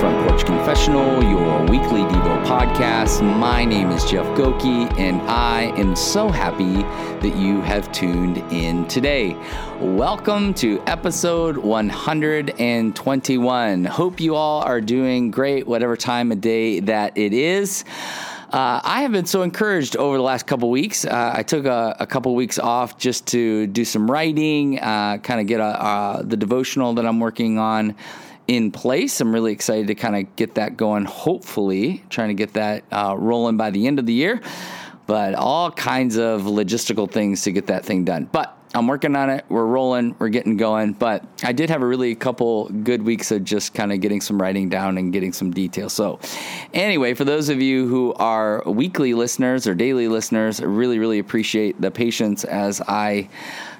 Front Porch Confessional, your weekly Devo podcast. My name is Jeff Gokee, and I am so happy that you have tuned in today. Welcome to episode 121. Hope you all are doing great, whatever time of day that it is. Uh, I have been so encouraged over the last couple weeks. Uh, I took a, a, couple weeks off just to do some writing, uh, kind of get a, the devotional that I'm working on in place. I'm really excited to kind of get that going, hopefully, trying to get that uh, rolling by the end of the year. But all kinds of logistical things to get that thing done. But I'm working on it. We're rolling. We're getting going. But I did have a really couple good weeks of just kind of getting some writing down and getting some details. So, anyway, for those of you who are weekly listeners or daily listeners, I really, really appreciate the patience as I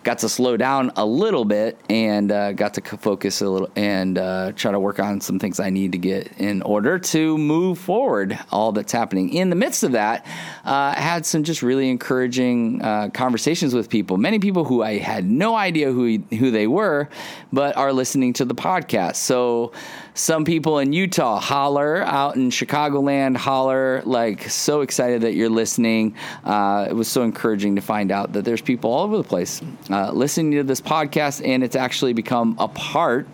got to slow down a little bit and uh, got to focus a little and uh, try to work on some things I need to get in order to move forward all that's happening. In the midst of that, uh, I had some just really encouraging uh, conversations with people, many people who I had no idea who, who they were, but are listening to the podcast. So, some people in Utah holler out in Chicagoland holler like so excited that you're listening. Uh, it was so encouraging to find out that there's people all over the place uh, listening to this podcast, and it's actually become a part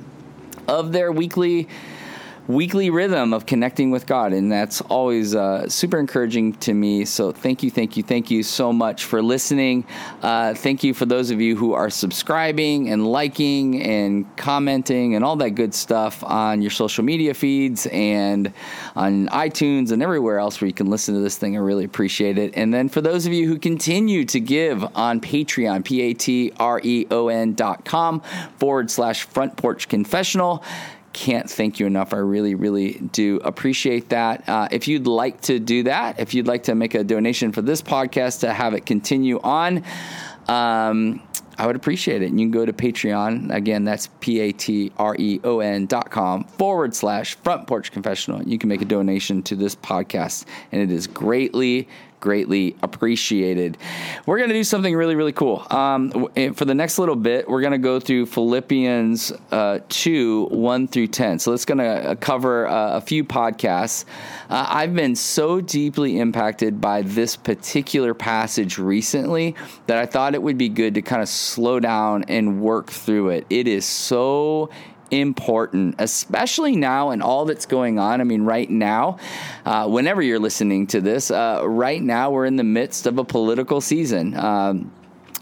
of their weekly weekly rhythm of connecting with God. And that's always uh, super encouraging to me. So thank you, thank you, thank you so much for listening. Uh, thank you for those of you who are subscribing and liking and commenting and all that good stuff on your social media feeds and on iTunes and everywhere else where you can listen to this thing. I really appreciate it. And then for those of you who continue to give on Patreon, P A T R E O N dot com forward slash front porch confessional can't thank you enough. I really, really do appreciate that. Uh, if you'd like to do that, if you'd like to make a donation for this podcast to have it continue on, um, I would appreciate it. And you can go to Patreon. Again, that's P A T R E O N dot com forward slash front porch confessional. You can make a donation to this podcast, and it is greatly, greatly appreciated. We're going to do something really, really cool. Um, for the next little bit, we're going to go through Philippians uh, 2 1 through 10. So it's going to uh, cover uh, a few podcasts. Uh, I've been so deeply impacted by this particular passage recently that I thought it would be good to kind of slow down and work through it. It is so important, especially now and all that's going on. I mean, right now, uh, whenever you're listening to this, uh, right now we're in the midst of a political season. Um,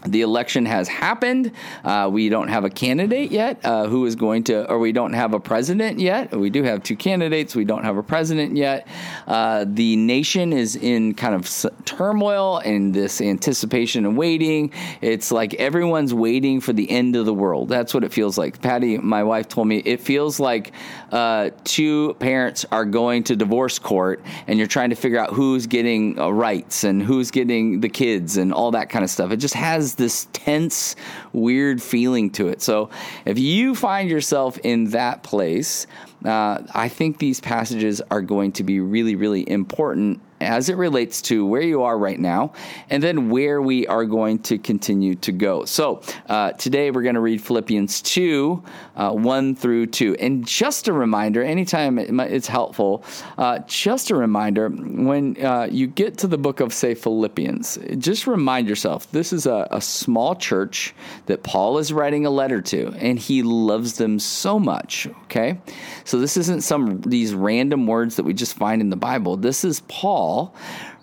the election has happened. Uh, we don't have a candidate yet uh, who is going to, or we don't have a president yet. We do have two candidates. We don't have a president yet. Uh, the nation is in kind of turmoil and this anticipation and waiting. It's like everyone's waiting for the end of the world. That's what it feels like. Patty, my wife, told me it feels like uh, two parents are going to divorce court and you're trying to figure out who's getting uh, rights and who's getting the kids and all that kind of stuff. It just has this tense, weird feeling to it. So if you find yourself in that place, uh, I think these passages are going to be really, really important as it relates to where you are right now and then where we are going to continue to go. So, uh, today we're going to read Philippians 2 uh, 1 through 2. And just a reminder, anytime it's helpful, uh, just a reminder when uh, you get to the book of, say, Philippians, just remind yourself this is a, a small church that Paul is writing a letter to, and he loves them so much, okay? So, this isn't some these random words that we just find in the Bible. This is Paul Paul,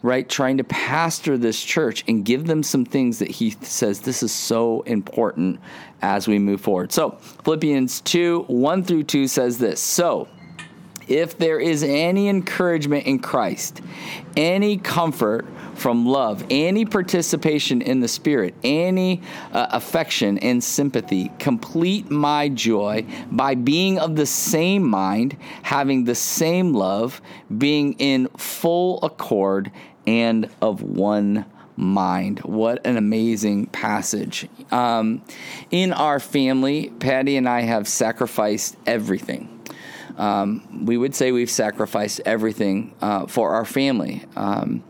right, trying to pastor this church and give them some things that he says this is so important as we move forward. So, Philippians 2 1 through 2 says this So, if there is any encouragement in Christ, any comfort, from love, any participation in the Spirit, any uh, affection and sympathy. Complete my joy by being of the same mind, having the same love, being in full accord, and of one mind. What an amazing passage. Um, in our family, Patty and I have sacrificed everything. Um, we would say we've sacrificed everything uh, for our family. Um,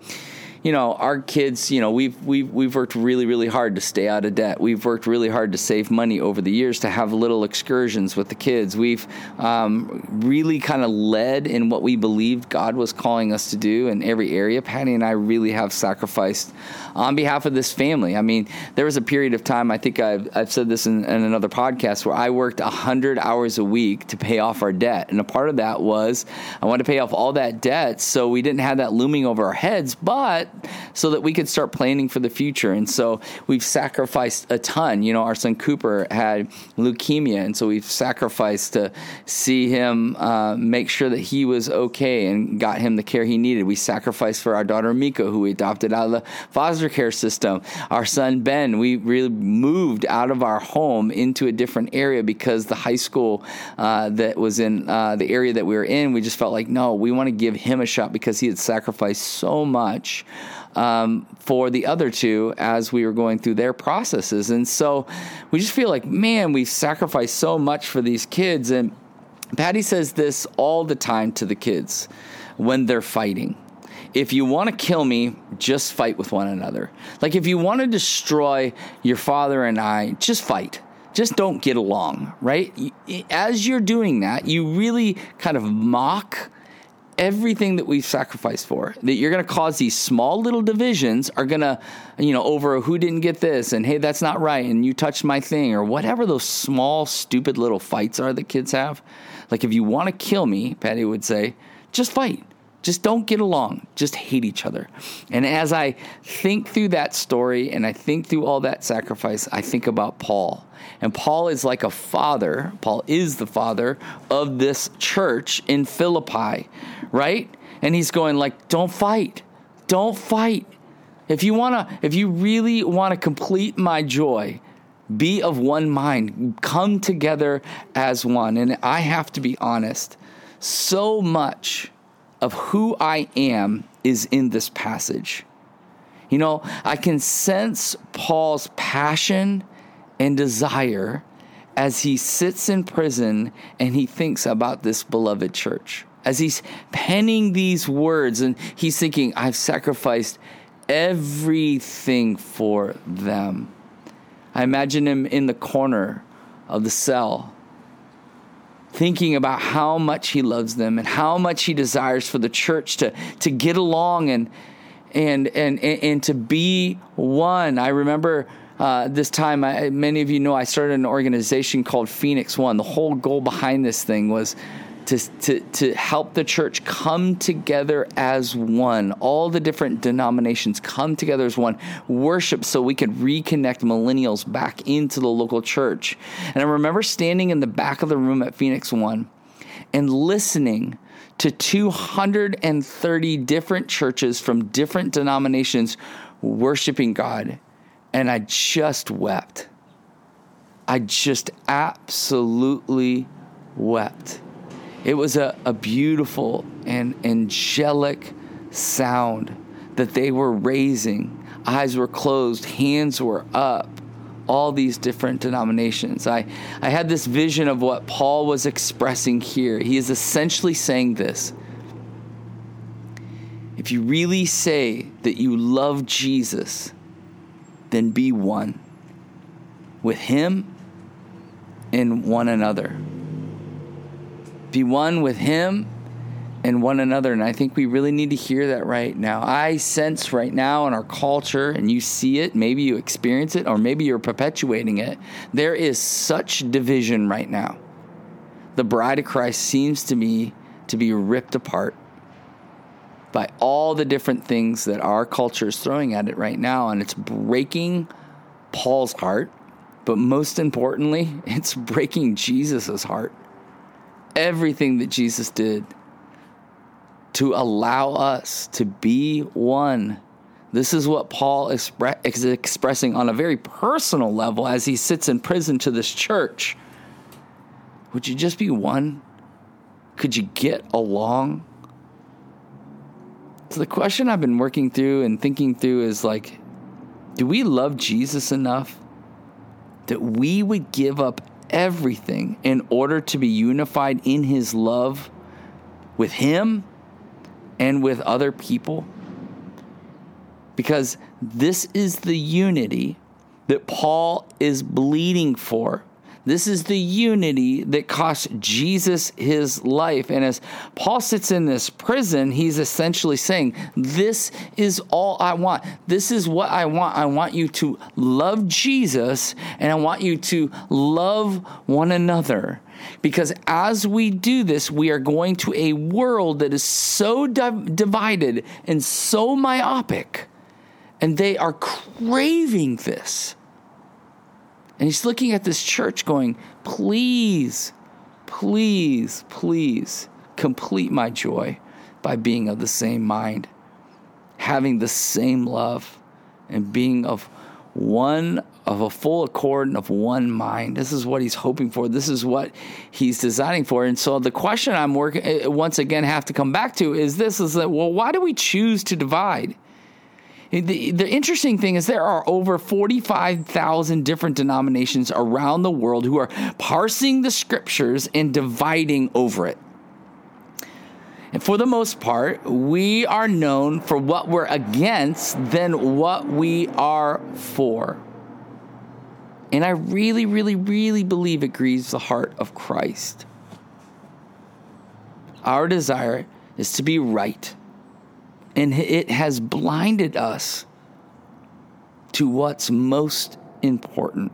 you know, our kids, you know, we've we've we've worked really really hard to stay out of debt. We've worked really hard to save money over the years to have little excursions with the kids. We've um, really kind of led in what we believed God was calling us to do in every area. Patty and I really have sacrificed on behalf of this family. I mean, there was a period of time. I think I've I've said this in, in another podcast where I worked hundred hours a week to pay off our debt, and a part of that was I wanted to pay off all that debt so we didn't have that looming over our heads, but so that we could start planning for the future. And so we've sacrificed a ton. You know, our son Cooper had leukemia, and so we've sacrificed to see him uh, make sure that he was okay and got him the care he needed. We sacrificed for our daughter Mika, who we adopted out of the foster care system. Our son Ben, we really moved out of our home into a different area because the high school uh, that was in uh, the area that we were in, we just felt like, no, we want to give him a shot because he had sacrificed so much um, for the other two as we were going through their processes. And so we just feel like, man, we've sacrificed so much for these kids. And Patty says this all the time to the kids when they're fighting. If you want to kill me, just fight with one another. Like if you want to destroy your father and I, just fight just don't get along, right? As you're doing that, you really kind of mock everything that we've sacrificed for that you're going to cause these small little divisions are going to you know over who didn't get this and hey that's not right and you touched my thing or whatever those small stupid little fights are that kids have. Like if you want to kill me patty would say just fight just don't get along just hate each other and as i think through that story and i think through all that sacrifice i think about paul and Paul is like a father. Paul is the father of this church in Philippi, right? And he's going like, "Don't fight. Don't fight. If you want to if you really want to complete my joy, be of one mind. Come together as one." And I have to be honest, so much of who I am is in this passage. You know, I can sense Paul's passion and desire as he sits in prison and he thinks about this beloved church. As he's penning these words and he's thinking, I've sacrificed everything for them. I imagine him in the corner of the cell, thinking about how much he loves them and how much he desires for the church to, to get along and, and, and, and, to be one. I remember uh, this time, I, many of you know I started an organization called Phoenix One. The whole goal behind this thing was to, to, to help the church come together as one. All the different denominations come together as one, worship so we could reconnect millennials back into the local church. And I remember standing in the back of the room at Phoenix One and listening to 230 different churches from different denominations worshiping God and I just wept. I just absolutely wept. It was a, a beautiful and angelic sound that they were raising. Eyes were closed, hands were up, all these different denominations. I, I had this vision of what Paul was expressing here. He is essentially saying this If you really say that you love Jesus, then be one with Him and one another. Be one with Him and one another. And I think we really need to hear that right now. I sense right now in our culture, and you see it, maybe you experience it, or maybe you're perpetuating it, there is such division right now. The bride of Christ seems to me to be ripped apart by all the different things that our culture is throwing at it right now. And it's breaking Paul's heart, but most importantly, it's breaking Jesus' heart. Everything that Jesus did to allow us to be one. This is what Paul is expressing on a very personal level as he sits in prison to this church. Would you just be one? Could you get along? So the question I've been working through and thinking through is like, do we love Jesus enough that we would give up everything in order to be unified in his love with him and with other people? because this is the unity that Paul is bleeding for. This is the unity that cost Jesus his life. And as Paul sits in this prison, he's essentially saying, This is all I want. This is what I want. I want you to love Jesus and I want you to love one another. Because as we do this, we are going to a world that is so di- divided and so myopic, and they are craving this. And he's looking at this church going, please, please, please complete my joy by being of the same mind, having the same love, and being of one of a full accord and of one mind. This is what he's hoping for. This is what he's designing for. And so the question I'm working eh, once again have to come back to is this is that well, why do we choose to divide? The, the interesting thing is there are over 45,000 different denominations around the world who are parsing the scriptures and dividing over it. And for the most part, we are known for what we're against than what we are for. And I really, really, really believe it grieves the heart of Christ. Our desire is to be right and it has blinded us to what's most important.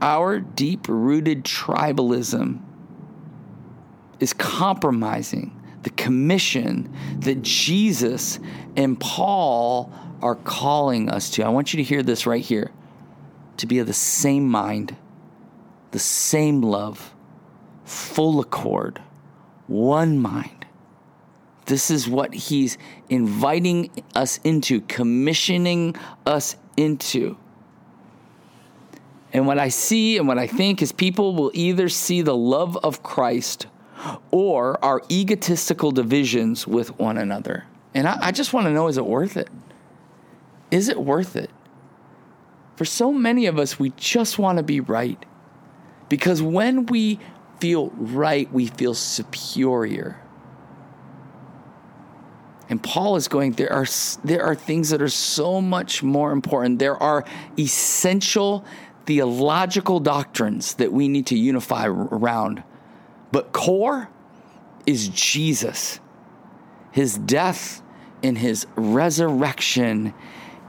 Our deep rooted tribalism is compromising the commission that Jesus and Paul are calling us to. I want you to hear this right here to be of the same mind, the same love, full accord, one mind this is what he's inviting us into, commissioning us into. And what I see and what I think is people will either see the love of Christ or our egotistical divisions with one another. And I, I just want to know is it worth it? Is it worth it? For so many of us, we just want to be right. Because when we feel right, we feel superior. And Paul is going, there are, there are things that are so much more important. There are essential theological doctrines that we need to unify around. But core is Jesus, his death and his resurrection,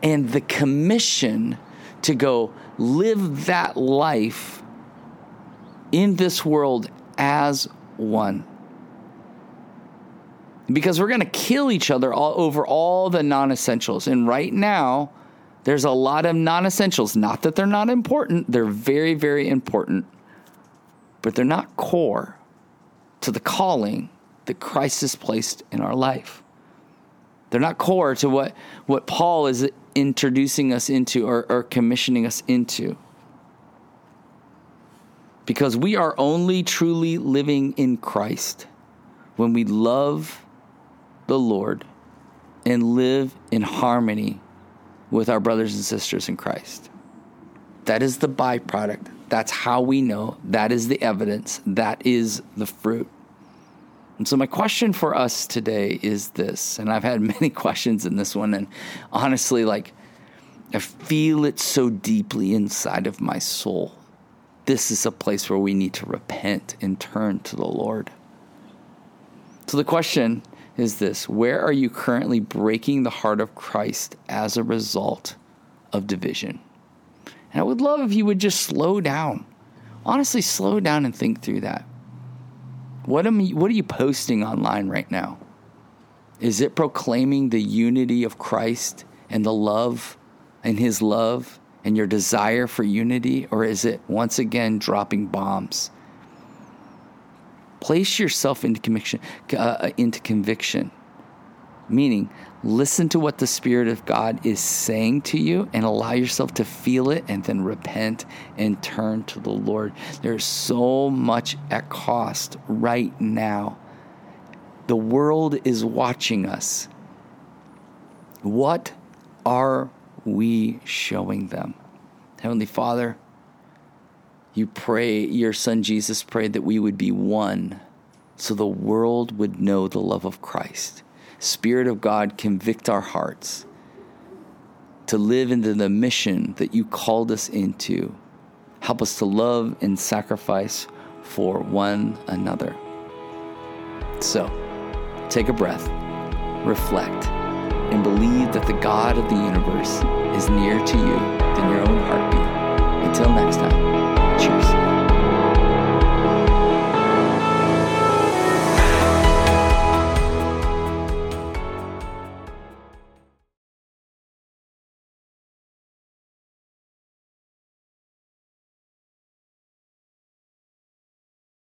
and the commission to go live that life in this world as one because we're going to kill each other all over all the non essentials. And right now, there's a lot of non essentials. Not that they're not important, they're very, very important, but they're not core to the calling that Christ has placed in our life. They're not core to what, what Paul is introducing us into or, or commissioning us into. Because we are only truly living in Christ when we love the Lord and live in harmony with our brothers and sisters in Christ. That is the byproduct. That's how we know. That is the evidence. That is the fruit. And so, my question for us today is this, and I've had many questions in this one, and honestly, like, I feel it so deeply inside of my soul. This is a place where we need to repent and turn to the Lord. So, the question is this Where are you currently breaking the heart of Christ as a result of division? And I would love if you would just slow down. Honestly, slow down and think through that. What, am what are you posting online right now? Is it proclaiming the unity of Christ and the love and his love and your desire for unity? Or is it once again dropping bombs Place yourself into conviction, uh, into conviction, meaning listen to what the Spirit of God is saying to you and allow yourself to feel it and then repent and turn to the Lord. There's so much at cost right now. The world is watching us. What are we showing them? Heavenly Father, you pray, your son Jesus prayed that we would be one so the world would know the love of Christ. Spirit of God, convict our hearts. to live into the mission that you called us into. Help us to love and sacrifice for one another. So, take a breath, reflect, and believe that the God of the universe is nearer to you than your own heartbeat. Until next time, cheers.